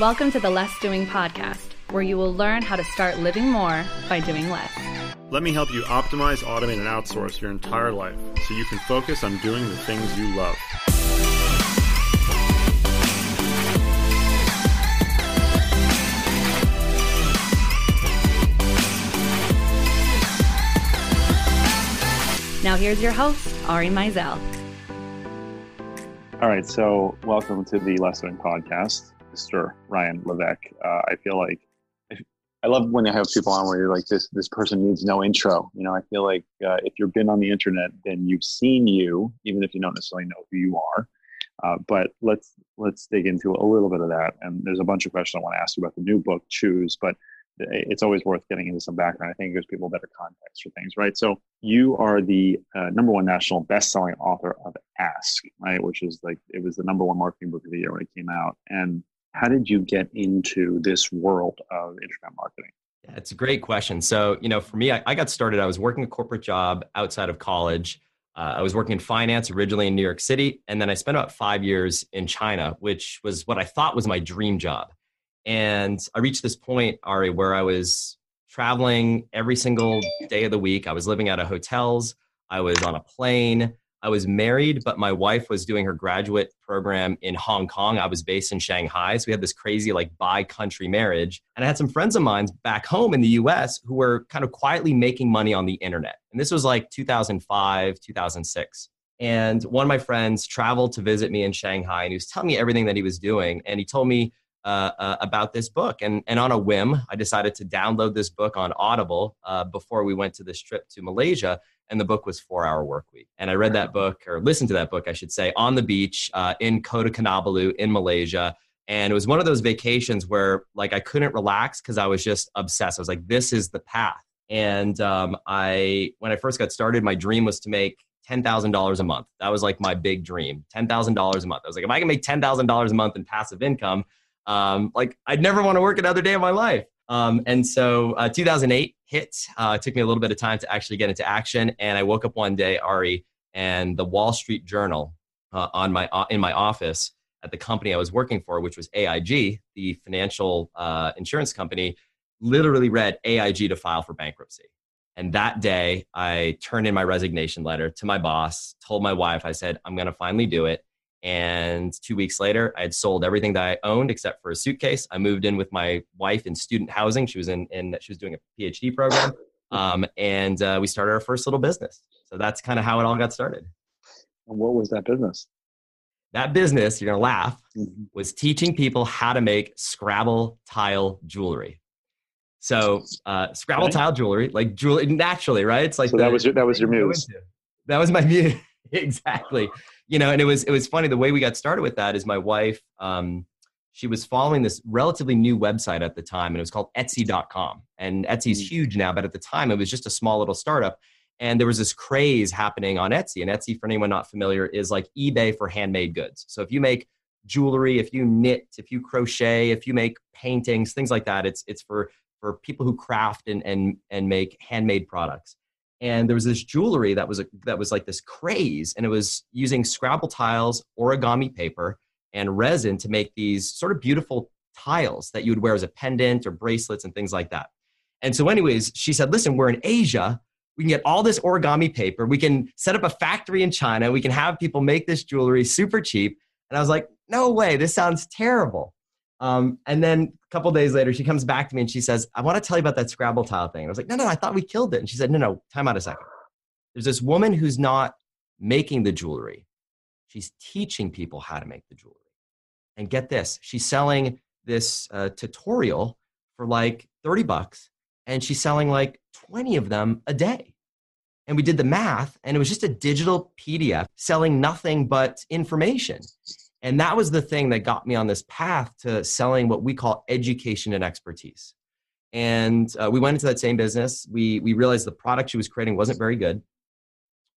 Welcome to the Less Doing Podcast, where you will learn how to start living more by doing less. Let me help you optimize, automate, and outsource your entire life so you can focus on doing the things you love. Now, here's your host, Ari Meisel. All right, so welcome to the Less Doing Podcast, Mr. Ryan Levesque. Uh, I feel like I love when I have people on where you're like, this this person needs no intro. You know, I feel like uh, if you've been on the internet, then you've seen you, even if you don't necessarily know who you are. Uh, but let's let's dig into a little bit of that. And there's a bunch of questions I want to ask you about the new book, Choose. But it's always worth getting into some background. I think it gives people better context for things, right? So you are the uh, number one national best-selling author of Ask, right? Which is like it was the number one marketing book of the year when it came out. And how did you get into this world of internet marketing? Yeah, it's a great question. So you know, for me, I, I got started. I was working a corporate job outside of college. Uh, I was working in finance originally in New York City, and then I spent about five years in China, which was what I thought was my dream job. And I reached this point, Ari, where I was traveling every single day of the week. I was living out of hotels. I was on a plane. I was married, but my wife was doing her graduate program in Hong Kong. I was based in Shanghai. So we had this crazy, like, bi country marriage. And I had some friends of mine back home in the US who were kind of quietly making money on the internet. And this was like 2005, 2006. And one of my friends traveled to visit me in Shanghai and he was telling me everything that he was doing. And he told me, uh, uh, about this book. And, and on a whim, I decided to download this book on Audible uh, before we went to this trip to Malaysia. And the book was Four Hour Work Week. And I read that book, or listened to that book, I should say, on the beach uh, in Kota Kinabalu in Malaysia. And it was one of those vacations where like I couldn't relax because I was just obsessed. I was like, this is the path. And um, I, when I first got started, my dream was to make $10,000 a month. That was like my big dream $10,000 a month. I was like, if I can make $10,000 a month in passive income, um, like I'd never want to work another day of my life. Um, and so uh, 2008 hit. Uh, it took me a little bit of time to actually get into action. And I woke up one day, Ari, and the Wall Street Journal uh, on my uh, in my office at the company I was working for, which was AIG, the financial uh, insurance company, literally read AIG to file for bankruptcy. And that day, I turned in my resignation letter to my boss, told my wife, I said, I'm going to finally do it. And two weeks later, I had sold everything that I owned except for a suitcase. I moved in with my wife in student housing. She was in, in she was doing a PhD program, um, and uh, we started our first little business. So that's kind of how it all got started. And what was that business? That business, you're gonna laugh, mm-hmm. was teaching people how to make Scrabble tile jewelry. So uh, Scrabble tile jewelry, like jewelry, naturally, right? It's like so the, that was your, that was your muse. That was my muse. exactly you know, and it was it was funny. The way we got started with that is my wife. Um, she was following this relatively new website at the time, and it was called Etsy.com. And Etsy's mm. huge now, but at the time it was just a small little startup. And there was this craze happening on Etsy. And Etsy, for anyone not familiar, is like eBay for handmade goods. So if you make jewelry, if you knit, if you crochet, if you make paintings, things like that, it's it's for for people who craft and and and make handmade products and there was this jewelry that was a, that was like this craze and it was using scrabble tiles origami paper and resin to make these sort of beautiful tiles that you would wear as a pendant or bracelets and things like that. And so anyways she said listen we're in asia. We can get all this origami paper. We can set up a factory in china. We can have people make this jewelry super cheap. And i was like no way. This sounds terrible um, and then a couple days later, she comes back to me and she says, I want to tell you about that Scrabble tile thing. And I was like, no, no, I thought we killed it. And she said, no, no, time out a second. There's this woman who's not making the jewelry. She's teaching people how to make the jewelry. And get this, she's selling this uh, tutorial for like 30 bucks and she's selling like 20 of them a day. And we did the math and it was just a digital PDF selling nothing but information. And that was the thing that got me on this path to selling what we call education and expertise. And uh, we went into that same business. We, we realized the product she was creating wasn't very good.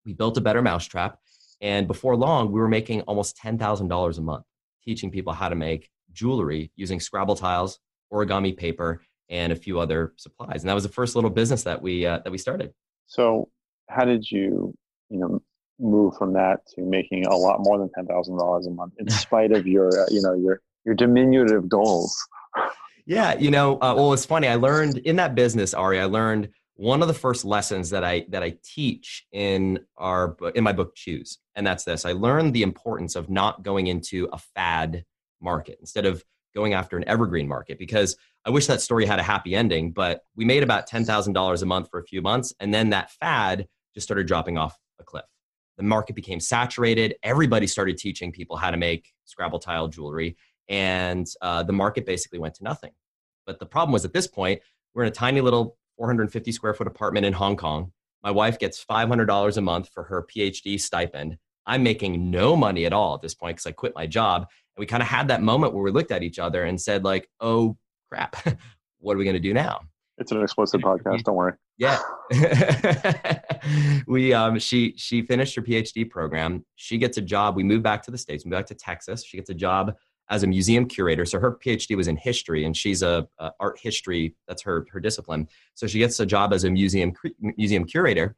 We built a better mousetrap. And before long, we were making almost $10,000 a month teaching people how to make jewelry using Scrabble tiles, origami paper, and a few other supplies. And that was the first little business that we, uh, that we started. So, how did you, you know, move from that to making a lot more than ten thousand dollars a month, in spite of your, uh, you know, your your diminutive goals. Yeah, you know, uh, well, it's funny. I learned in that business, Ari. I learned one of the first lessons that I that I teach in our in my book Choose, and that's this: I learned the importance of not going into a fad market instead of going after an evergreen market. Because I wish that story had a happy ending, but we made about ten thousand dollars a month for a few months, and then that fad just started dropping off a cliff. The market became saturated. Everybody started teaching people how to make Scrabble tile jewelry, and uh, the market basically went to nothing. But the problem was at this point, we're in a tiny little 450 square foot apartment in Hong Kong. My wife gets $500 a month for her PhD stipend. I'm making no money at all at this point because I quit my job. And we kind of had that moment where we looked at each other and said, like, oh crap, what are we going to do now? It's an explicit podcast. Don't worry. Yeah. we um she she finished her PhD program. She gets a job. We move back to the States, we move back to Texas. She gets a job as a museum curator. So her PhD was in history, and she's a, a, art history. That's her her discipline. So she gets a job as a museum museum curator,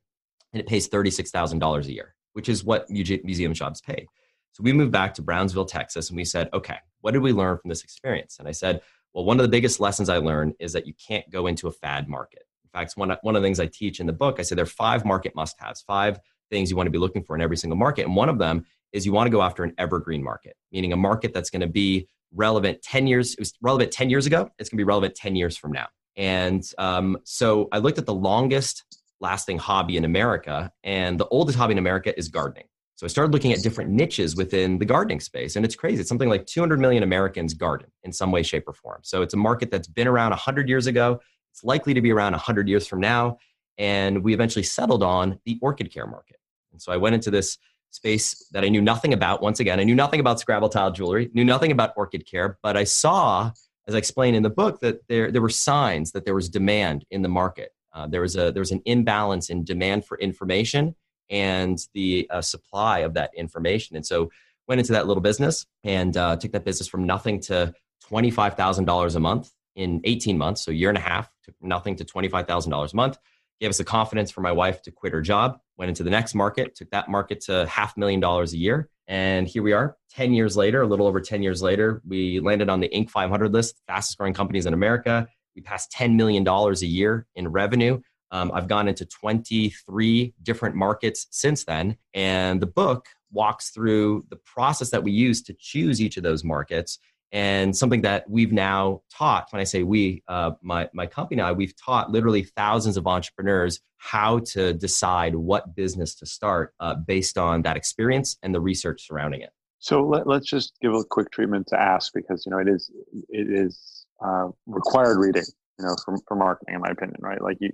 and it pays thirty six thousand dollars a year, which is what museum jobs pay. So we moved back to Brownsville, Texas, and we said, okay, what did we learn from this experience? And I said, well, one of the biggest lessons I learned is that you can't go into a fad market. In fact, one one of the things I teach in the book, I say there are five market must haves, five things you want to be looking for in every single market, and one of them is you want to go after an evergreen market, meaning a market that's going to be relevant 10 years. It was relevant 10 years ago. It's going to be relevant 10 years from now. And um, so I looked at the longest lasting hobby in America, and the oldest hobby in America is gardening. So I started looking at different niches within the gardening space, and it's crazy. It's something like 200 million Americans garden in some way, shape, or form. So it's a market that's been around 100 years ago. It's likely to be around 100 years from now. And we eventually settled on the orchid care market. And so I went into this space that I knew nothing about. Once again, I knew nothing about Scrabble tile jewelry, knew nothing about orchid care, but I saw, as I explained in the book, that there, there were signs that there was demand in the market. Uh, there, was a, there was an imbalance in demand for information and the uh, supply of that information. And so went into that little business and uh, took that business from nothing to $25,000 a month in 18 months, so a year and a half, took nothing to $25,000 a month gave us the confidence for my wife to quit her job, went into the next market, took that market to half million dollars a year. And here we are 10 years later, a little over 10 years later, we landed on the Inc. 500 list, fastest growing companies in America. We passed $10 million a year in revenue. Um, I've gone into 23 different markets since then. And the book walks through the process that we use to choose each of those markets and something that we've now taught when i say we uh, my, my company and i we've taught literally thousands of entrepreneurs how to decide what business to start uh, based on that experience and the research surrounding it. So let, let's just give a quick treatment to ask because you know it is it is uh, required reading you know for, for marketing in my opinion right? Like you,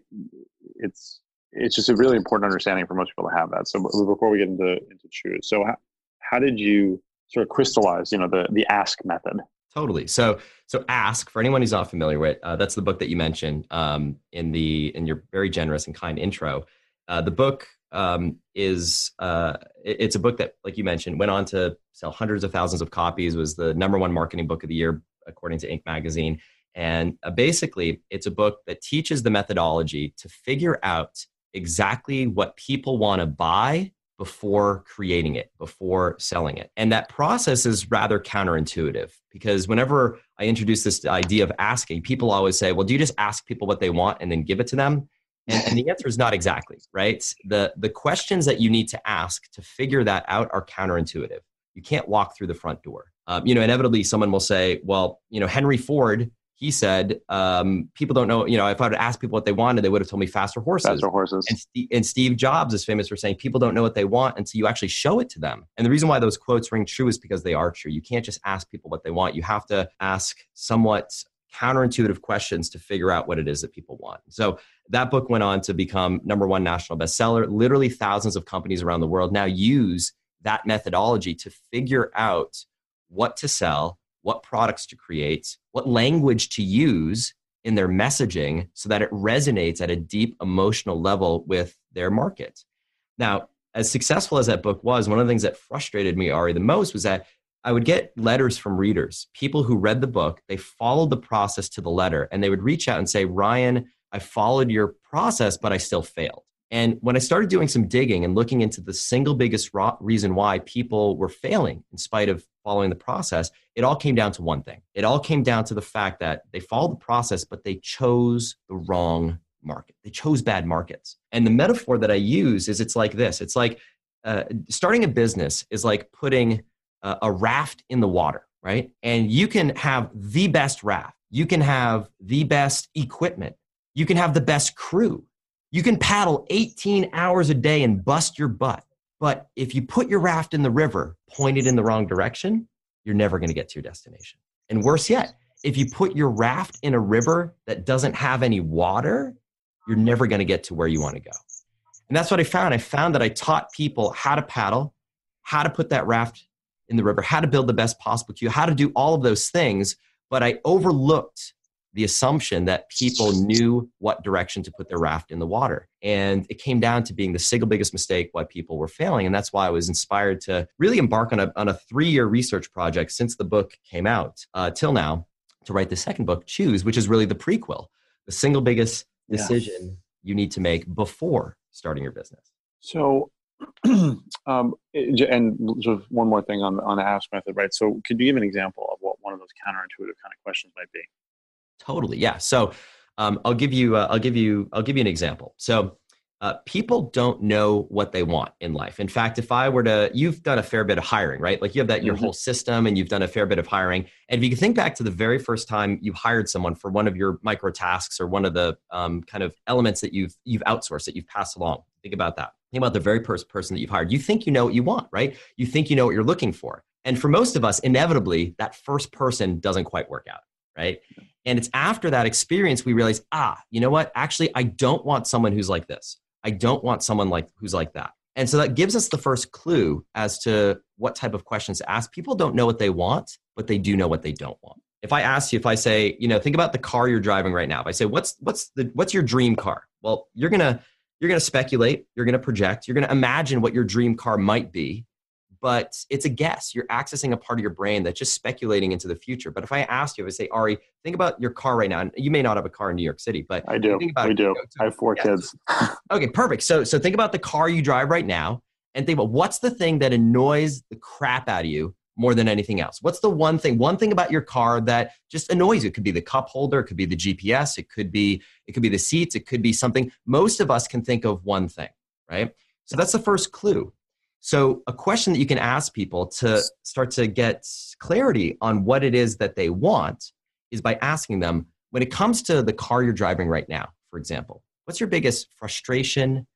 it's it's just a really important understanding for most people to have that. So before we get into into choose so how, how did you sort of crystallize, you know, the the ask method. Totally. So so ask for anyone who's not familiar with uh, that's the book that you mentioned um, in the in your very generous and kind intro. Uh, the book um, is uh, it, it's a book that, like you mentioned, went on to sell hundreds of thousands of copies. Was the number one marketing book of the year according to Inc. magazine. And uh, basically, it's a book that teaches the methodology to figure out exactly what people want to buy before creating it, before selling it. And that process is rather counterintuitive because whenever I introduce this idea of asking, people always say, well, do you just ask people what they want and then give it to them? And, and the answer is not exactly, right? The, the questions that you need to ask to figure that out are counterintuitive. You can't walk through the front door. Um, you know, inevitably someone will say, well, you know, Henry Ford he said, um, people don't know, you know, if I would ask people what they wanted, they would have told me faster horses. Faster horses. And, St- and Steve Jobs is famous for saying people don't know what they want until you actually show it to them. And the reason why those quotes ring true is because they are true. You can't just ask people what they want. You have to ask somewhat counterintuitive questions to figure out what it is that people want. So that book went on to become number one national bestseller. Literally thousands of companies around the world now use that methodology to figure out what to sell what products to create, what language to use in their messaging so that it resonates at a deep emotional level with their market. Now, as successful as that book was, one of the things that frustrated me, Ari, the most was that I would get letters from readers, people who read the book, they followed the process to the letter, and they would reach out and say, Ryan, I followed your process, but I still failed. And when I started doing some digging and looking into the single biggest reason why people were failing in spite of following the process, it all came down to one thing. It all came down to the fact that they followed the process, but they chose the wrong market. They chose bad markets. And the metaphor that I use is it's like this it's like uh, starting a business is like putting a, a raft in the water, right? And you can have the best raft, you can have the best equipment, you can have the best crew. You can paddle 18 hours a day and bust your butt. But if you put your raft in the river pointed in the wrong direction, you're never going to get to your destination. And worse yet, if you put your raft in a river that doesn't have any water, you're never going to get to where you want to go. And that's what I found. I found that I taught people how to paddle, how to put that raft in the river, how to build the best possible cue, how to do all of those things. But I overlooked the assumption that people knew what direction to put their raft in the water. And it came down to being the single biggest mistake why people were failing. And that's why I was inspired to really embark on a, on a three year research project since the book came out uh, till now to write the second book, Choose, which is really the prequel, the single biggest decision yeah. you need to make before starting your business. So, um, and just one more thing on on the ask method, right? So, could you give an example of what one of those counterintuitive kind of questions might be? Totally, yeah. So, um, I'll give you uh, I'll give you I'll give you an example. So, uh, people don't know what they want in life. In fact, if I were to, you've done a fair bit of hiring, right? Like you have that your mm-hmm. whole system, and you've done a fair bit of hiring. And if you can think back to the very first time you hired someone for one of your micro tasks or one of the um, kind of elements that you've you've outsourced that you've passed along, think about that. Think about the very first person that you've hired. You think you know what you want, right? You think you know what you're looking for. And for most of us, inevitably, that first person doesn't quite work out, right? And it's after that experience we realize, ah, you know what? Actually, I don't want someone who's like this. I don't want someone like who's like that. And so that gives us the first clue as to what type of questions to ask. People don't know what they want, but they do know what they don't want. If I ask you, if I say, you know, think about the car you're driving right now. If I say, what's what's the what's your dream car? Well, you're gonna you're gonna speculate, you're gonna project, you're gonna imagine what your dream car might be, but it's a guess. You're accessing a part of your brain that's just speculating into the future. But if I asked you, if I say, Ari, think about your car right now, and you may not have a car in New York City, but I do. About, we do. You know, I have four yeah. kids. okay, perfect. So, so think about the car you drive right now, and think about what's the thing that annoys the crap out of you more than anything else. What's the one thing? One thing about your car that just annoys you. It could be the cup holder. It could be the GPS. It could be it could be the seats. It could be something. Most of us can think of one thing, right? So that's the first clue. So, a question that you can ask people to start to get clarity on what it is that they want is by asking them when it comes to the car you're driving right now, for example, what's your biggest frustration,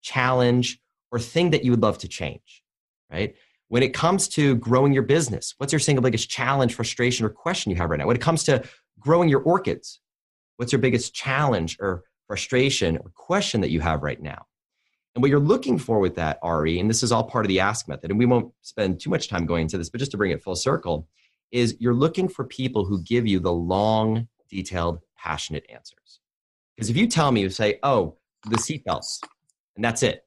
challenge, or thing that you would love to change, right? When it comes to growing your business, what's your single biggest challenge, frustration, or question you have right now? When it comes to growing your orchids, what's your biggest challenge or frustration or question that you have right now? And what you're looking for with that, Ari, and this is all part of the ask method, and we won't spend too much time going into this, but just to bring it full circle, is you're looking for people who give you the long, detailed, passionate answers. Because if you tell me, you say, oh, the seatbelts, and that's it,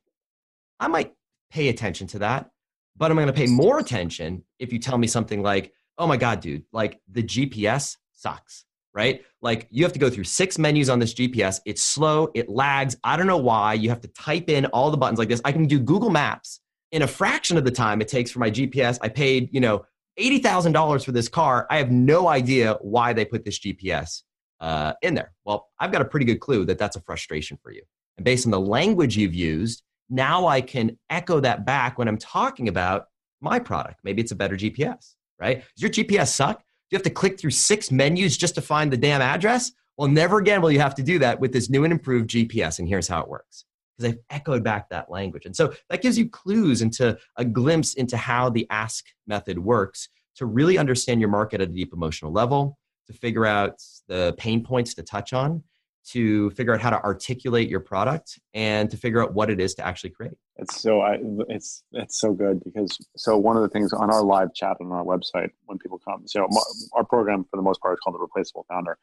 I might pay attention to that, but I'm going to pay more attention if you tell me something like, oh my God, dude, like the GPS sucks right? Like you have to go through six menus on this GPS. It's slow, it lags. I don't know why. You have to type in all the buttons like this. I can do Google Maps in a fraction of the time it takes for my GPS. I paid, you know, $80,000 for this car. I have no idea why they put this GPS uh, in there. Well, I've got a pretty good clue that that's a frustration for you. And based on the language you've used, now I can echo that back when I'm talking about my product. Maybe it's a better GPS, right? Does your GPS suck? You have to click through six menus just to find the damn address? Well, never again will you have to do that with this new and improved GPS. And here's how it works because they've echoed back that language. And so that gives you clues into a glimpse into how the ask method works to really understand your market at a deep emotional level, to figure out the pain points to touch on, to figure out how to articulate your product, and to figure out what it is to actually create. It's so I it's it's so good because so one of the things on our live chat on our website when people come so our program for the most part is called the replaceable founder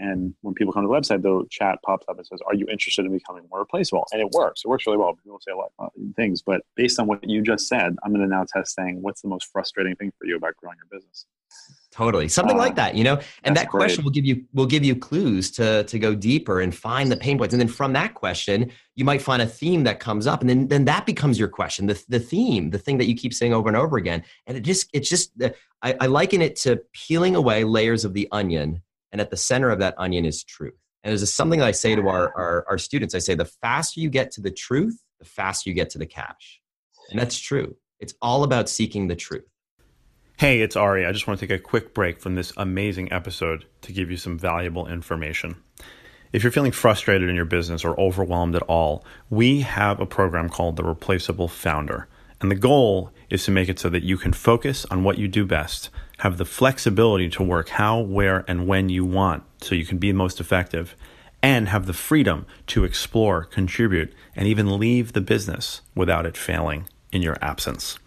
and when people come to the website the chat pops up and says are you interested in becoming more replaceable and it works it works really well people say a lot of things but based on what you just said I'm going to now test saying what's the most frustrating thing for you about growing your business Totally. Something uh, like that, you know? And that question great. will give you will give you clues to to go deeper and find the pain points. And then from that question, you might find a theme that comes up and then then that becomes your question, the the theme, the thing that you keep saying over and over again. And it just it's just I, I liken it to peeling away layers of the onion and at the center of that onion is truth. And there's something that I say to our, our, our students. I say the faster you get to the truth, the faster you get to the cash. And that's true. It's all about seeking the truth. Hey, it's Ari. I just want to take a quick break from this amazing episode to give you some valuable information. If you're feeling frustrated in your business or overwhelmed at all, we have a program called the Replaceable Founder. And the goal is to make it so that you can focus on what you do best, have the flexibility to work how, where, and when you want so you can be most effective, and have the freedom to explore, contribute, and even leave the business without it failing in your absence.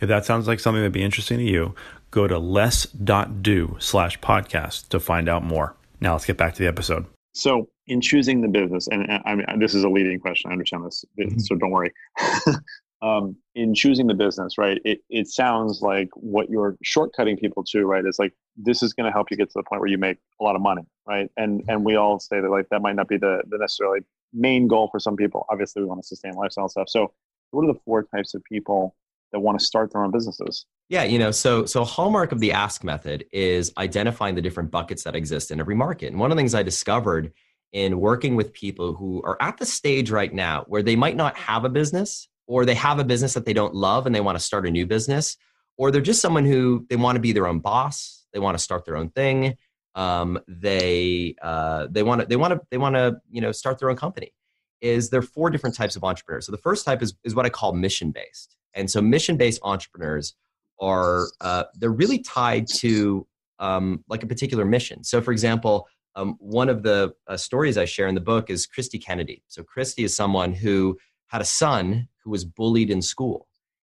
If that sounds like something that'd be interesting to you, go to less.do slash podcast to find out more. Now let's get back to the episode. So, in choosing the business, and I mean, this is a leading question. I understand this, mm-hmm. so don't worry. um, in choosing the business, right? It it sounds like what you're shortcutting people to, right? Is like this is going to help you get to the point where you make a lot of money, right? And and we all say that like that might not be the the necessarily main goal for some people. Obviously, we want to sustain lifestyle stuff. So, what are the four types of people that want to start their own businesses? Yeah, you know, so so hallmark of the ask method is identifying the different buckets that exist in every market. And one of the things I discovered in working with people who are at the stage right now where they might not have a business or they have a business that they don't love and they want to start a new business or they're just someone who they want to be their own boss, they want to start their own thing, um, they uh, they want to they want to they want to you know start their own company. Is there four different types of entrepreneurs? So the first type is is what I call mission based and so mission based entrepreneurs are uh, they're really tied to um, like a particular mission. So for example, um, one of the uh, stories I share in the book is Christy Kennedy. So Christy is someone who had a son who was bullied in school.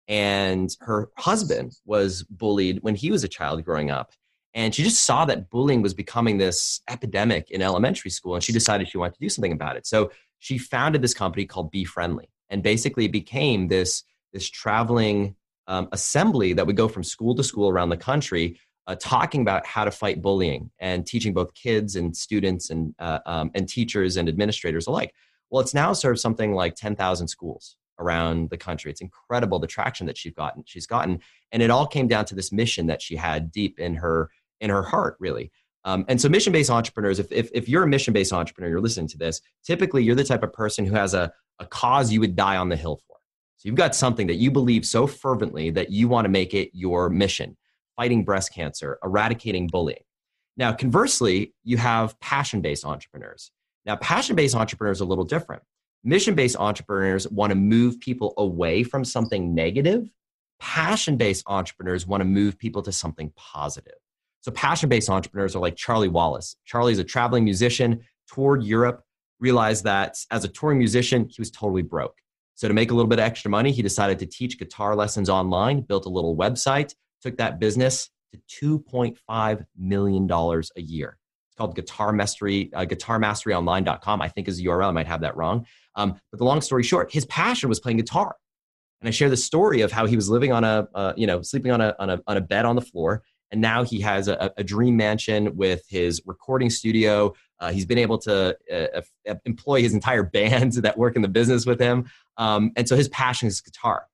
And her husband was bullied when he was a child growing up. And she just saw that bullying was becoming this epidemic in elementary school. And she decided she wanted to do something about it. So she founded this company called Be Friendly and basically became this this traveling um, assembly that would go from school to school around the country uh, talking about how to fight bullying and teaching both kids and students and, uh, um, and teachers and administrators alike. Well, it's now served something like 10,000 schools around the country. It's incredible the traction that she's gotten. She's gotten, and it all came down to this mission that she had deep in her in her heart, really. Um, and so, mission-based entrepreneurs. If, if if you're a mission-based entrepreneur, you're listening to this. Typically, you're the type of person who has a a cause you would die on the hill for. So you've got something that you believe so fervently that you want to make it your mission fighting breast cancer, eradicating bullying. Now, conversely, you have passion based entrepreneurs. Now, passion based entrepreneurs are a little different. Mission based entrepreneurs want to move people away from something negative. Passion based entrepreneurs want to move people to something positive. So, passion based entrepreneurs are like Charlie Wallace. Charlie's a traveling musician, toured Europe, realized that as a touring musician, he was totally broke. So to make a little bit of extra money, he decided to teach guitar lessons online, built a little website, took that business to $2.5 million a year. It's called Guitar Mastery, uh, guitarmasteryonline.com, I think is the URL. I might have that wrong. Um, but the long story short, his passion was playing guitar. And I share the story of how he was living on a, uh, you know, sleeping on a, on a, on a bed on the floor. And now he has a, a dream mansion with his recording studio, uh, he's been able to uh, uh employ his entire band that work in the business with him. Um, and so his passion is guitar.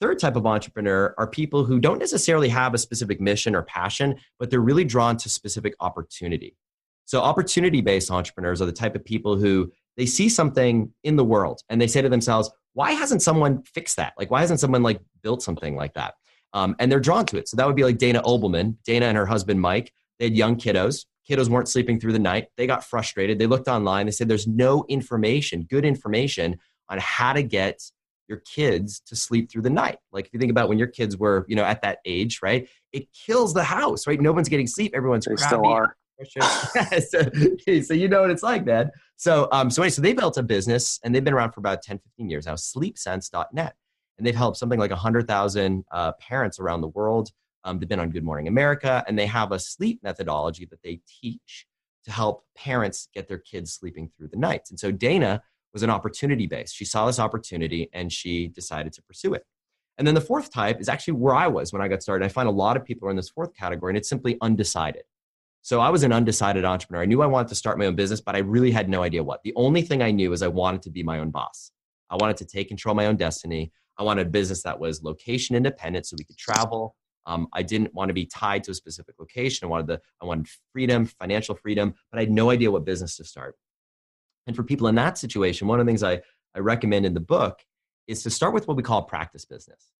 Third type of entrepreneur are people who don't necessarily have a specific mission or passion, but they're really drawn to specific opportunity. So opportunity based entrepreneurs are the type of people who they see something in the world and they say to themselves, why hasn't someone fixed that? Like, why hasn't someone like built something like that? Um, and they're drawn to it. So that would be like Dana Obleman, Dana and her husband Mike. They had young kiddos kiddos weren't sleeping through the night. They got frustrated. They looked online. They said there's no information, good information on how to get your kids to sleep through the night. Like if you think about when your kids were, you know, at that age, right? It kills the house, right? No one's getting sleep. Everyone's they crabby. still are. so, so you know what it's like, man. So, um, so anyway, so they built a business and they've been around for about 10, 15 years now, sleepsense.net. And they've helped something like 100,000 uh, parents around the world. Um, they've been on Good Morning America and they have a sleep methodology that they teach to help parents get their kids sleeping through the night. And so Dana was an opportunity based. She saw this opportunity and she decided to pursue it. And then the fourth type is actually where I was when I got started. I find a lot of people are in this fourth category and it's simply undecided. So I was an undecided entrepreneur. I knew I wanted to start my own business, but I really had no idea what. The only thing I knew is I wanted to be my own boss. I wanted to take control of my own destiny. I wanted a business that was location independent so we could travel. Um, I didn't want to be tied to a specific location. I wanted the I wanted freedom, financial freedom, but I had no idea what business to start. And for people in that situation, one of the things I, I recommend in the book is to start with what we call practice business.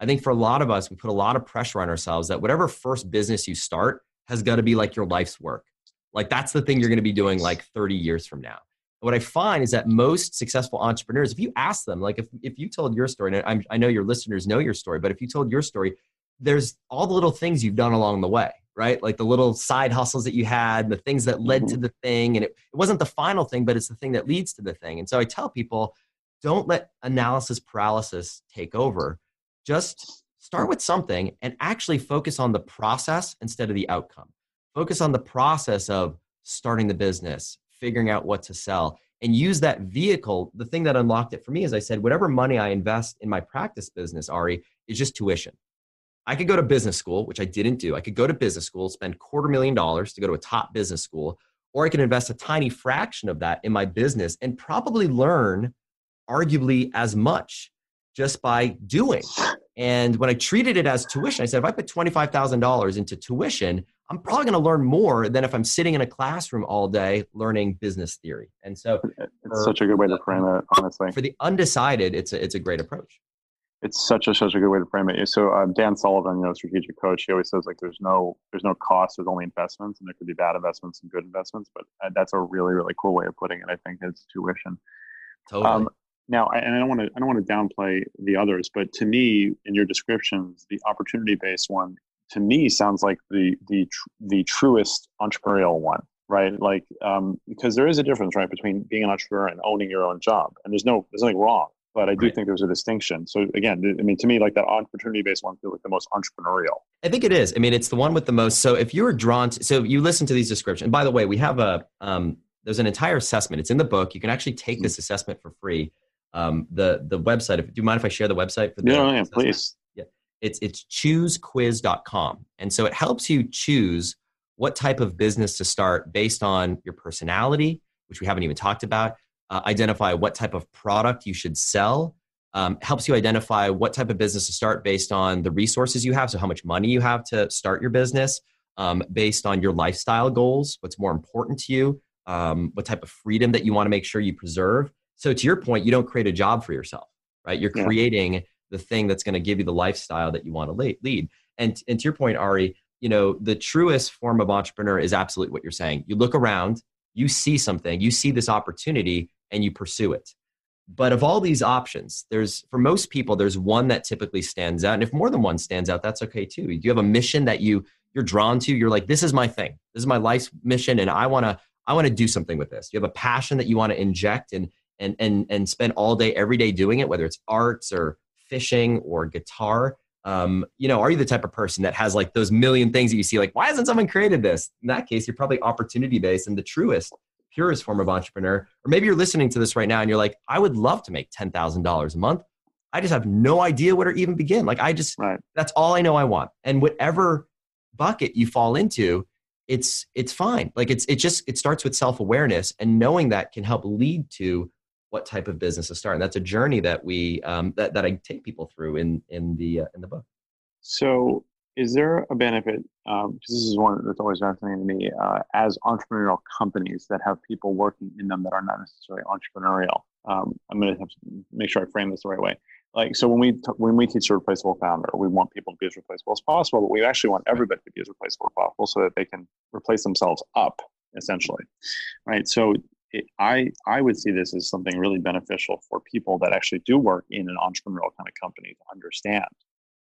I think for a lot of us, we put a lot of pressure on ourselves that whatever first business you start has got to be like your life's work. Like that's the thing you're going to be doing like 30 years from now. And what I find is that most successful entrepreneurs, if you ask them, like if, if you told your story, and I'm, I know your listeners know your story, but if you told your story, there's all the little things you've done along the way, right? Like the little side hustles that you had, the things that led to mm-hmm. the thing. And it, it wasn't the final thing, but it's the thing that leads to the thing. And so I tell people, don't let analysis paralysis take over. Just start with something and actually focus on the process instead of the outcome. Focus on the process of starting the business, figuring out what to sell, and use that vehicle. The thing that unlocked it for me, as I said, whatever money I invest in my practice business, Ari, is just tuition. I could go to business school, which I didn't do. I could go to business school, spend quarter million dollars to go to a top business school, or I can invest a tiny fraction of that in my business and probably learn arguably as much just by doing. And when I treated it as tuition, I said, if I put $25,000 into tuition, I'm probably going to learn more than if I'm sitting in a classroom all day learning business theory. And so it's for, such a good way to frame it, honestly. For the undecided, it's a, it's a great approach. It's such a such a good way to frame it. So um, Dan Sullivan, you know, strategic coach, he always says like there's no there's no cost, there's only investments, and there could be bad investments and good investments. But uh, that's a really really cool way of putting it. I think is tuition. Totally. Um, now, and I don't want to I don't want to downplay the others, but to me, in your descriptions, the opportunity based one to me sounds like the the the truest entrepreneurial one, right? Like um, because there is a difference, right, between being an entrepreneur and owning your own job, and there's no there's nothing wrong, but I do right. think there's a distinction. So again, I mean, to me, like that opportunity based one feels like the most entrepreneurial. I think it is. I mean, it's the one with the most. So if you were drawn to, so you listen to these descriptions. by the way, we have a um, there's an entire assessment. It's in the book. You can actually take mm-hmm. this assessment for free um, the the website. If, do you mind if I share the website for the? Yeah, yeah, please. Yeah, it's it's choosequiz.com, and so it helps you choose what type of business to start based on your personality, which we haven't even talked about. Uh, identify what type of product you should sell. Um, helps you identify what type of business to start based on the resources you have. So how much money you have to start your business. Um, based on your lifestyle goals, what's more important to you, um, what type of freedom that you want to make sure you preserve, so to your point, you don't create a job for yourself, right? You're yeah. creating the thing that's going to give you the lifestyle that you want to lead. And, and to your point, Ari, you know, the truest form of entrepreneur is absolutely what you're saying. You look around, you see something, you see this opportunity, and you pursue it. But of all these options, there's for most people, there's one that typically stands out. And if more than one stands out, that's okay too. You have a mission that you you're drawn to? You're like, this is my thing. This is my life's mission, and I wanna I wanna do something with this. You have a passion that you want to inject and and and and spend all day every day doing it whether it's arts or fishing or guitar um, you know are you the type of person that has like those million things that you see like why hasn't someone created this? In that case you're probably opportunity based and the truest purest form of entrepreneur. Or maybe you're listening to this right now and you're like i would love to make $10000 a month. I just have no idea where to even begin. Like i just right. that's all i know i want. And whatever bucket you fall into it's it's fine. Like it's it just it starts with self-awareness and knowing that can help lead to what type of business to start. And that's a journey that we um, that, that I take people through in in the uh, in the book. So, is there a benefit? Um, this is one that's always fascinating to me uh, as entrepreneurial companies that have people working in them that are not necessarily entrepreneurial. Um, I'm going to have to make sure I frame this the right way. Like so, when we t- when we teach a replaceable founder, we want people to be as replaceable as possible, but we actually want everybody to be as replaceable as possible so that they can replace themselves up essentially right so it, I I would see this as something really beneficial for people that actually do work in an entrepreneurial kind of company to understand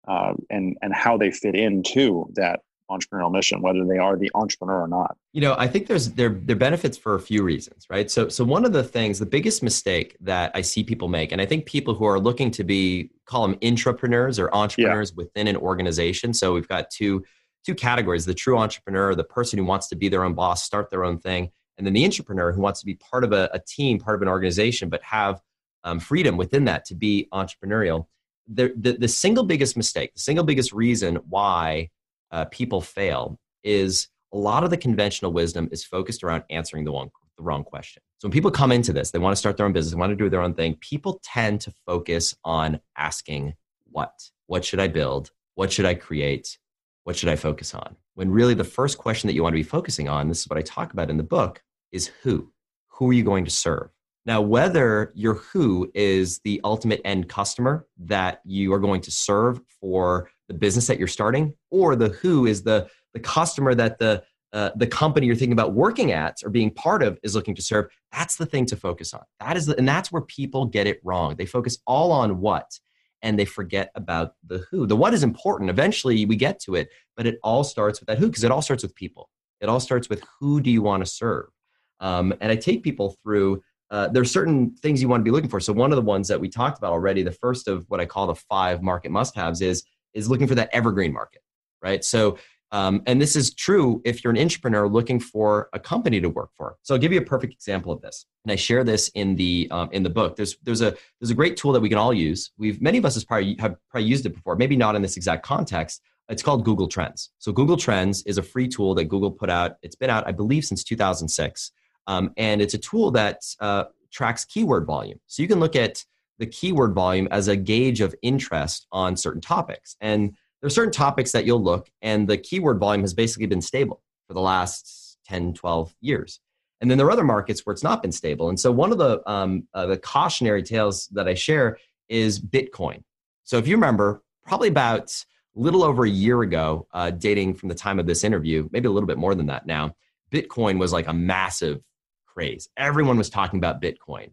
uh, and and how they fit into that entrepreneurial mission, whether they are the entrepreneur or not? You know, I think there's there there benefits for a few reasons, right? So so one of the things, the biggest mistake that I see people make, and I think people who are looking to be call them intrapreneurs or entrepreneurs yeah. within an organization. So we've got two two categories: the true entrepreneur, the person who wants to be their own boss, start their own thing, and then the entrepreneur who wants to be part of a, a team, part of an organization, but have um, freedom within that to be entrepreneurial. The, the, the single biggest mistake, the single biggest reason why uh, people fail is a lot of the conventional wisdom is focused around answering the, one, the wrong question. So when people come into this, they want to start their own business, they want to do their own thing. People tend to focus on asking what? What should I build? What should I create? What should I focus on? When really the first question that you want to be focusing on, this is what I talk about in the book, is who? Who are you going to serve? Now, whether your who is the ultimate end customer that you are going to serve for the business that you're starting, or the who is the, the customer that the, uh, the company you're thinking about working at or being part of is looking to serve, that's the thing to focus on. That is the, and that's where people get it wrong. They focus all on what and they forget about the who. The what is important. Eventually we get to it, but it all starts with that who because it all starts with people. It all starts with who do you want to serve? Um, and I take people through uh, there's certain things you want to be looking for. So one of the ones that we talked about already, the first of what I call the five market must-haves is is looking for that evergreen market, right? So um, and this is true if you're an entrepreneur looking for a company to work for. So I'll give you a perfect example of this, and I share this in the um, in the book. There's there's a there's a great tool that we can all use. We've many of us probably have probably used it before, maybe not in this exact context. It's called Google Trends. So Google Trends is a free tool that Google put out. It's been out, I believe, since 2006. Um, and it's a tool that uh, tracks keyword volume. So you can look at the keyword volume as a gauge of interest on certain topics. And there are certain topics that you'll look, and the keyword volume has basically been stable for the last 10, 12 years. And then there are other markets where it's not been stable. And so one of the, um, uh, the cautionary tales that I share is Bitcoin. So if you remember, probably about a little over a year ago, uh, dating from the time of this interview, maybe a little bit more than that now, Bitcoin was like a massive craze. Everyone was talking about Bitcoin.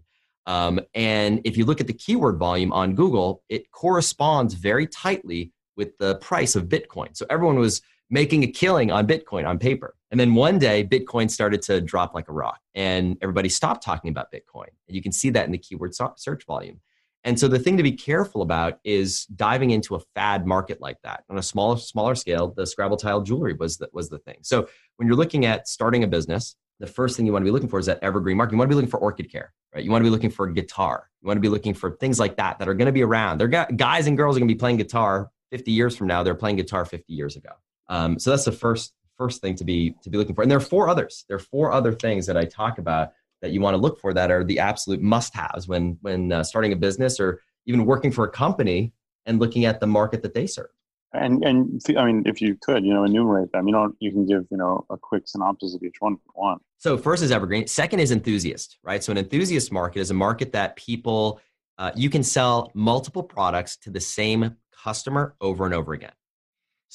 Um, and if you look at the keyword volume on Google, it corresponds very tightly with the price of Bitcoin. So everyone was making a killing on Bitcoin on paper. And then one day, Bitcoin started to drop like a rock, and everybody stopped talking about Bitcoin. And you can see that in the keyword search volume. And so the thing to be careful about is diving into a fad market like that. On a smaller smaller scale, the Scrabble tile jewelry was the, was the thing. So when you're looking at starting a business, the first thing you want to be looking for is that evergreen market. You want to be looking for orchid care, right? You want to be looking for guitar. You want to be looking for things like that that are going to be around. They're guys and girls are going to be playing guitar 50 years from now. They're playing guitar 50 years ago. Um, so that's the first first thing to be to be looking for. And there are four others. There are four other things that I talk about that you want to look for that are the absolute must-haves when when uh, starting a business or even working for a company and looking at the market that they serve. And and I mean, if you could, you know, enumerate them. You know, you can give you know a quick synopsis of each one if you want. So first is evergreen. Second is enthusiast, right? So an enthusiast market is a market that people uh, you can sell multiple products to the same customer over and over again.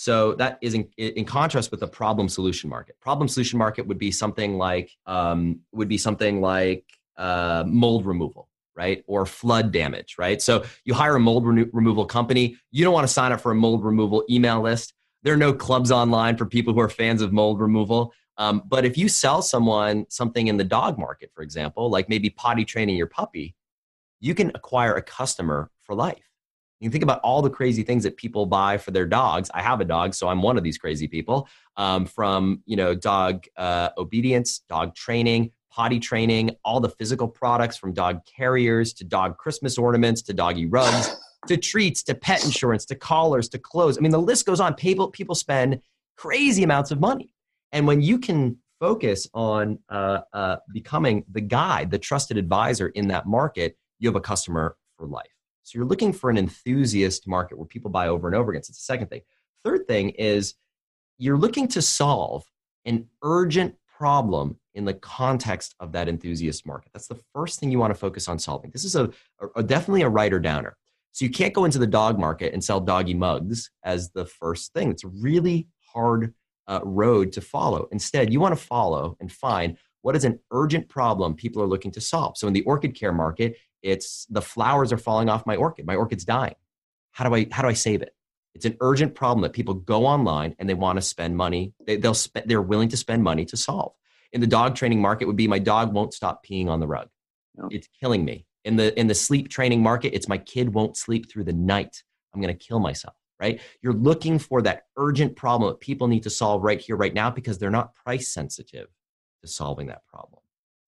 So that is in, in contrast with the problem solution market. Problem solution market would be something like um, would be something like uh, mold removal, right? Or flood damage, right? So you hire a mold re- removal company. You don't want to sign up for a mold removal email list. There are no clubs online for people who are fans of mold removal. Um, but if you sell someone something in the dog market, for example, like maybe potty training your puppy, you can acquire a customer for life. You can think about all the crazy things that people buy for their dogs. I have a dog, so I'm one of these crazy people. Um, from you know dog uh, obedience, dog training, potty training, all the physical products from dog carriers to dog Christmas ornaments to doggy rugs to treats to pet insurance to collars to clothes. I mean, the list goes on. People people spend crazy amounts of money, and when you can focus on uh, uh, becoming the guide, the trusted advisor in that market, you have a customer for life. So you're looking for an enthusiast market where people buy over and over again. So it's the second thing. Third thing is you're looking to solve an urgent problem in the context of that enthusiast market. That's the first thing you want to focus on solving. This is a, a definitely a writer downer. So you can't go into the dog market and sell doggy mugs as the first thing. It's a really hard uh, road to follow. Instead, you want to follow and find what is an urgent problem people are looking to solve. So in the orchid care market, it's the flowers are falling off my orchid. My orchid's dying. How do I how do I save it? It's an urgent problem that people go online and they want to spend money. They, they'll spend, they're willing to spend money to solve. In the dog training market would be my dog won't stop peeing on the rug. Yeah. It's killing me. In the in the sleep training market, it's my kid won't sleep through the night. I'm going to kill myself, right? You're looking for that urgent problem that people need to solve right here right now because they're not price sensitive to solving that problem.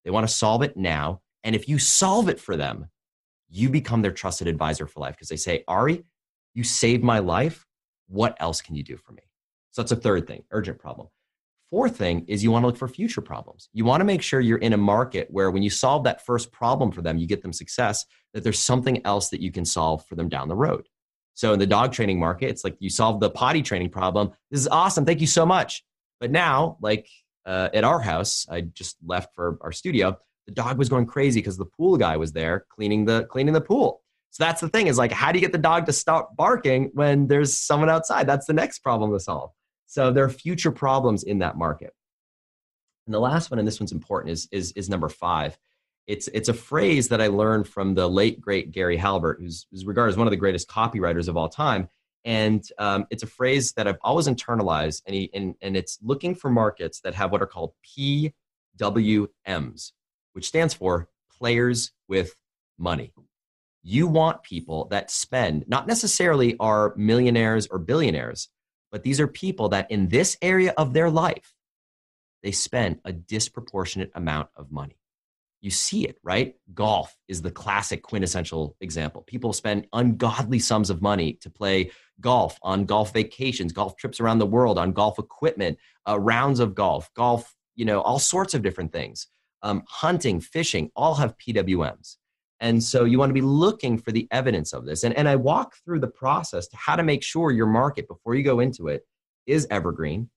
They want to solve it now, and if you solve it for them, you become their trusted advisor for life because they say, "Ari, you saved my life. What else can you do for me?" So that's a third thing, urgent problem. Fourth thing is you want to look for future problems. You want to make sure you're in a market where when you solve that first problem for them, you get them success, that there's something else that you can solve for them down the road. So in the dog training market, it's like you solve the potty training problem. This is awesome. Thank you so much. But now, like uh, at our house, I just left for our studio. The dog was going crazy because the pool guy was there cleaning the cleaning the pool. So that's the thing is like, how do you get the dog to stop barking when there's someone outside? That's the next problem to solve. So there are future problems in that market. And the last one, and this one's important, is, is, is number five. It's, it's a phrase that I learned from the late, great Gary Halbert, who's, who's regarded as one of the greatest copywriters of all time. And um, it's a phrase that I've always internalized, and, he, and, and it's looking for markets that have what are called PWMs, which stands for players with money. You want people that spend, not necessarily are millionaires or billionaires, but these are people that in this area of their life, they spend a disproportionate amount of money. You see it, right? Golf is the classic quintessential example. People spend ungodly sums of money to play golf on golf vacations, golf trips around the world, on golf equipment, uh, rounds of golf, golf, you know, all sorts of different things. Um, hunting, fishing, all have PWMs. And so you want to be looking for the evidence of this. And, and I walk through the process to how to make sure your market, before you go into it, is evergreen,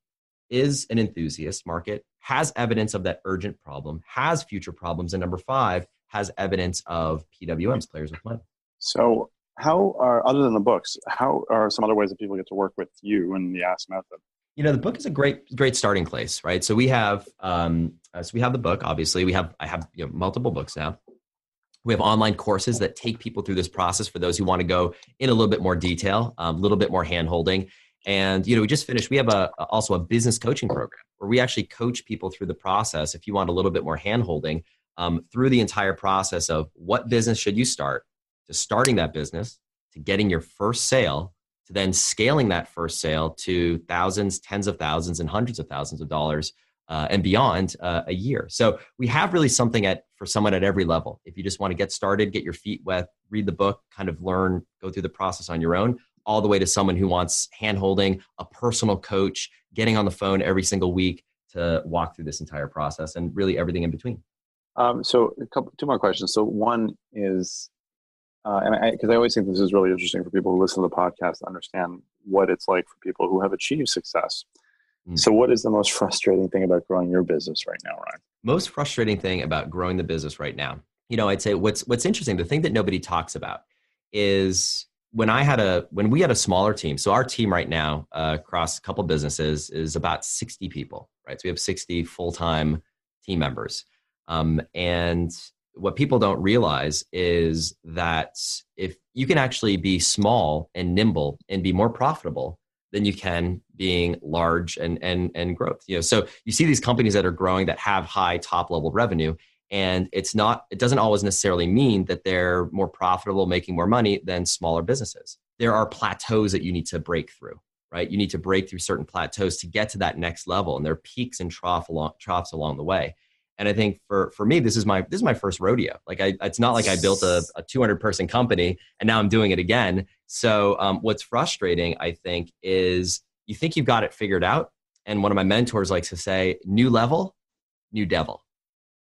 is an enthusiast market, has evidence of that urgent problem, has future problems. And number five, has evidence of PWMs, players with money. So, how are, other than the books, how are some other ways that people get to work with you and the Ask Method? You know the book is a great great starting place right so we have um uh, so we have the book obviously we have i have you know multiple books now we have online courses that take people through this process for those who want to go in a little bit more detail, a um, little bit more hand holding. And you know, we just finished. We have a also a business coaching program where we actually coach people through the process. If you want a little bit more hand holding um, through the entire process of what business should you start, to starting that business, to getting your first sale, to then scaling that first sale to thousands, tens of thousands, and hundreds of thousands of dollars uh, and beyond uh, a year. So we have really something at for someone at every level. If you just want to get started, get your feet wet, read the book, kind of learn, go through the process on your own, all the way to someone who wants hand holding, a personal coach, getting on the phone every single week to walk through this entire process, and really everything in between. Um, so, couple, two more questions. So, one is, uh, and because I, I always think this is really interesting for people who listen to the podcast to understand what it's like for people who have achieved success. Mm. So, what is the most frustrating thing about growing your business right now, Ryan? Most frustrating thing about growing the business right now, you know, I'd say what's what's interesting. The thing that nobody talks about is when I had a when we had a smaller team. So our team right now uh, across a couple businesses is about sixty people, right? So we have sixty full time team members, um, and what people don't realize is that if you can actually be small and nimble and be more profitable than you can being large and and and growth. You know, so you see these companies that are growing that have high top level revenue, and it's not. It doesn't always necessarily mean that they're more profitable, making more money than smaller businesses. There are plateaus that you need to break through. Right, you need to break through certain plateaus to get to that next level, and there are peaks and trough along, troughs along the way. And I think for for me, this is my this is my first rodeo. Like I, it's not like I built a, a 200 person company and now I'm doing it again. So um, what's frustrating, I think, is you think you've got it figured out, and one of my mentors likes to say, "New level, new devil,"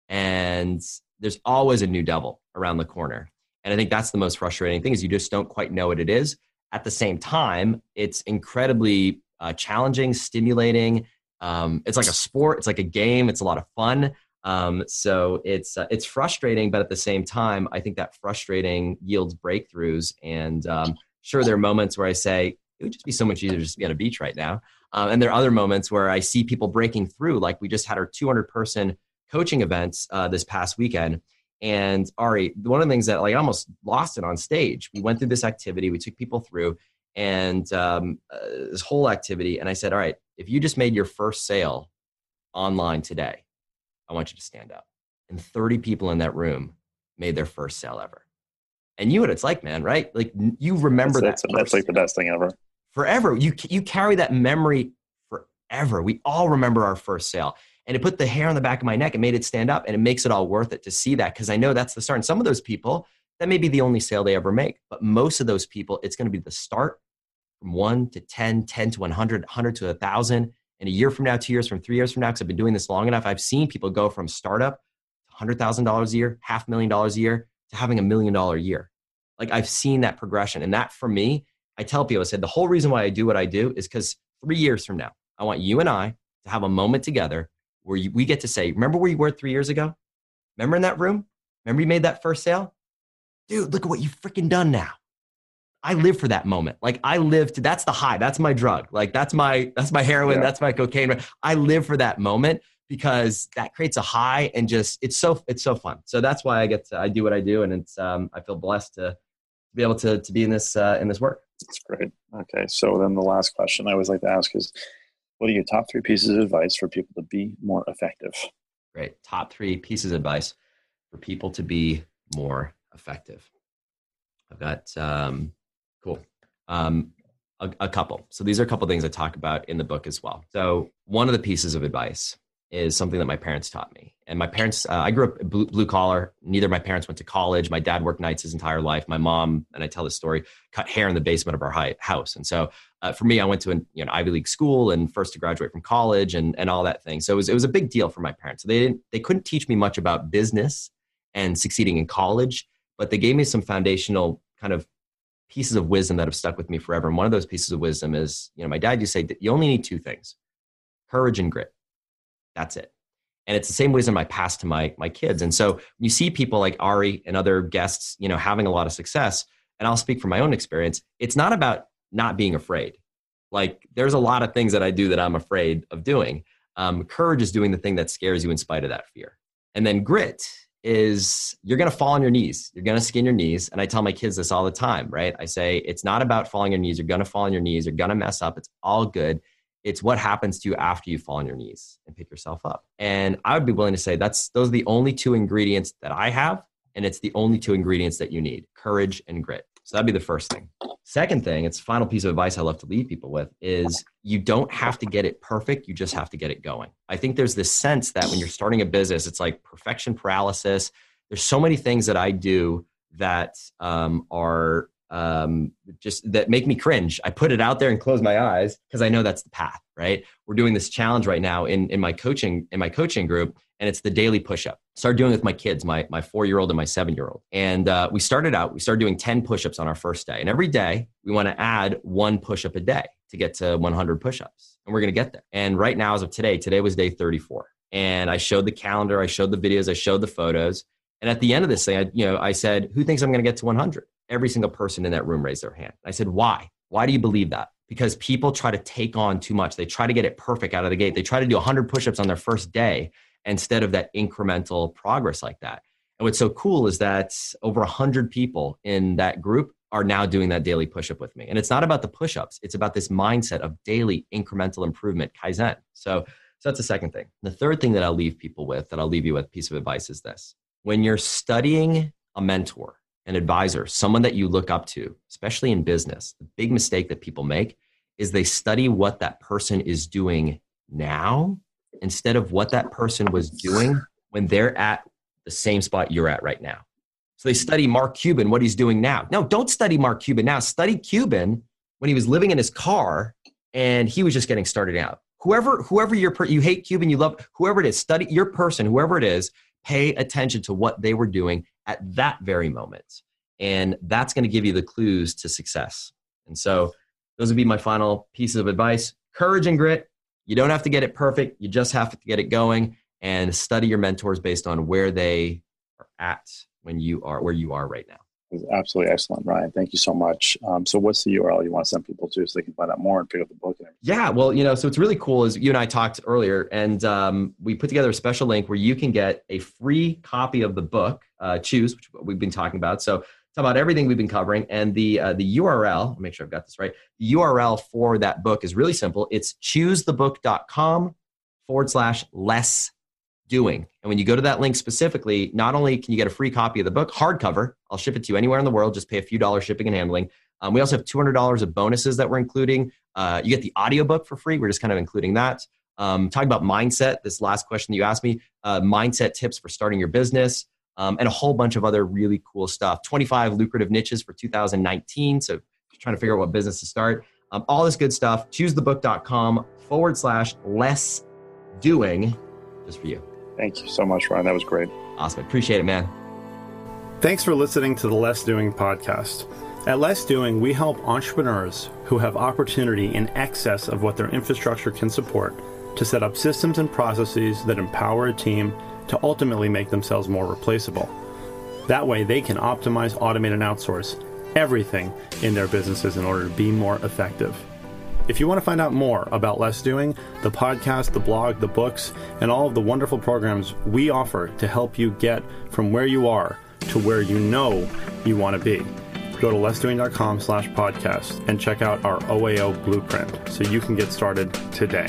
and there's always a new devil around the corner. And I think that's the most frustrating thing is you just don't quite know what it is. At the same time, it's incredibly uh, challenging, stimulating. Um, it's like a sport. It's like a game. It's a lot of fun. Um, so it's uh, it's frustrating, but at the same time, I think that frustrating yields breakthroughs. And um, sure, there are moments where I say it would just be so much easier just to be on a beach right now. Um, and there are other moments where I see people breaking through, like we just had our 200 person coaching events uh, this past weekend. And Ari, one of the things that like I almost lost it on stage. We went through this activity, we took people through, and um, uh, this whole activity. And I said, all right, if you just made your first sale online today, I want you to stand up. And 30 people in that room made their first sale ever. And you know what it's like, man, right? Like you remember that's, that. That's, that's like the best thing ever. Forever. You, you carry that memory forever. We all remember our first sale. And it put the hair on the back of my neck. It made it stand up and it makes it all worth it to see that because I know that's the start. And some of those people, that may be the only sale they ever make. But most of those people, it's going to be the start from one to 10, 10 to 100, 100 to 1,000. And a year from now, two years from three years from now, because I've been doing this long enough, I've seen people go from startup to $100,000 a year, half million dollars a year to having a million dollar a year. Like I've seen that progression. And that for me, I tell people, I said, the whole reason why I do what I do is because three years from now, I want you and I to have a moment together where you, we get to say, remember where you were three years ago? Remember in that room? Remember you made that first sale? Dude, look at what you've freaking done now. I live for that moment. Like I live to that's the high. That's my drug. Like that's my that's my heroin. Yeah. That's my cocaine. I live for that moment because that creates a high and just it's so it's so fun. So that's why I get to, I do what I do and it's um I feel blessed to be able to to be in this uh, in this work. That's great. Okay, so then the last question I always like to ask is, what are your top three pieces of advice for people to be more effective? Great. Top three pieces of advice for people to be more effective. I've got um, cool. Um, a, a, couple. So these are a couple things I talk about in the book as well. So one of the pieces of advice is something that my parents taught me. And my parents, uh, I grew up blue, blue, collar. Neither of my parents went to college. My dad worked nights his entire life. My mom, and I tell this story, cut hair in the basement of our house. And so uh, for me, I went to an you know, Ivy League school and first to graduate from college and, and all that thing. So it was, it was a big deal for my parents. So they didn't, they couldn't teach me much about business and succeeding in college, but they gave me some foundational kind of pieces of wisdom that have stuck with me forever. And one of those pieces of wisdom is, you know, my dad used to say that you only need two things courage and grit. That's it. And it's the same wisdom I pass to my, my kids. And so you see people like Ari and other guests, you know, having a lot of success. And I'll speak from my own experience. It's not about not being afraid. Like there's a lot of things that I do that I'm afraid of doing. Um, courage is doing the thing that scares you in spite of that fear. And then grit is you're going to fall on your knees. You're going to skin your knees. And I tell my kids this all the time, right? I say, it's not about falling on your knees. You're going to fall on your knees. You're going to mess up. It's all good. It's what happens to you after you fall on your knees and pick yourself up. And I would be willing to say that's those are the only two ingredients that I have. And it's the only two ingredients that you need courage and grit. So that'd be the first thing. Second thing, it's final piece of advice I love to leave people with is you don't have to get it perfect. You just have to get it going. I think there's this sense that when you're starting a business, it's like perfection paralysis. There's so many things that I do that um, are um, just that make me cringe. I put it out there and close my eyes because I know that's the path, right? We're doing this challenge right now in, in my coaching, in my coaching group, and it's the daily push-up. Started doing it with my kids, my, my four-year-old and my seven-year-old. And uh, we started out, we started doing 10 push-ups on our first day. And every day we want to add one push-up a day to get to 100 push-ups. And we're going to get there. And right now, as of today, today was day 34. And I showed the calendar, I showed the videos, I showed the photos. And at the end of this thing, I, you know, I said, who thinks I'm going to get to 100? Every single person in that room raised their hand. I said, Why? Why do you believe that? Because people try to take on too much. They try to get it perfect out of the gate. They try to do 100 push ups on their first day instead of that incremental progress like that. And what's so cool is that over 100 people in that group are now doing that daily push up with me. And it's not about the push ups, it's about this mindset of daily incremental improvement, Kaizen. So, so that's the second thing. The third thing that I'll leave people with, that I'll leave you with, piece of advice is this when you're studying a mentor, an advisor, someone that you look up to, especially in business, the big mistake that people make is they study what that person is doing now instead of what that person was doing when they're at the same spot you're at right now. So they study Mark Cuban, what he's doing now. No, don't study Mark Cuban now. Study Cuban when he was living in his car and he was just getting started out. Whoever, whoever you're, you hate Cuban, you love whoever it is. Study your person, whoever it is. Pay attention to what they were doing at that very moment. And that's going to give you the clues to success. And so those would be my final pieces of advice. Courage and grit. You don't have to get it perfect. You just have to get it going and study your mentors based on where they are at when you are where you are right now was absolutely excellent, Ryan. Thank you so much. Um, so, what's the URL you want to send people to so they can find out more and pick up the book? yeah, well, you know, so it's really cool. Is you and I talked earlier, and um, we put together a special link where you can get a free copy of the book, uh, Choose, which we've been talking about. So, talk about everything we've been covering. And the uh, the URL, make sure I've got this right. The URL for that book is really simple. It's choosethebook.com forward slash less doing. And when you go to that link specifically, not only can you get a free copy of the book, hardcover, I'll ship it to you anywhere in the world, just pay a few dollars shipping and handling. Um, we also have $200 of bonuses that we're including. Uh, you get the audiobook for free. We're just kind of including that. Um, talking about mindset, this last question that you asked me, uh, mindset tips for starting your business, um, and a whole bunch of other really cool stuff. 25 lucrative niches for 2019. So trying to figure out what business to start. Um, all this good stuff. Choosethebook.com forward slash less doing just for you. Thank you so much, Ryan. That was great. Awesome. Appreciate it, man. Thanks for listening to the Less Doing podcast. At Less Doing, we help entrepreneurs who have opportunity in excess of what their infrastructure can support to set up systems and processes that empower a team to ultimately make themselves more replaceable. That way, they can optimize, automate, and outsource everything in their businesses in order to be more effective. If you want to find out more about Less Doing, the podcast, the blog, the books, and all of the wonderful programs we offer to help you get from where you are to where you know you want to be, go to lessdoing.com slash podcast and check out our OAO blueprint so you can get started today.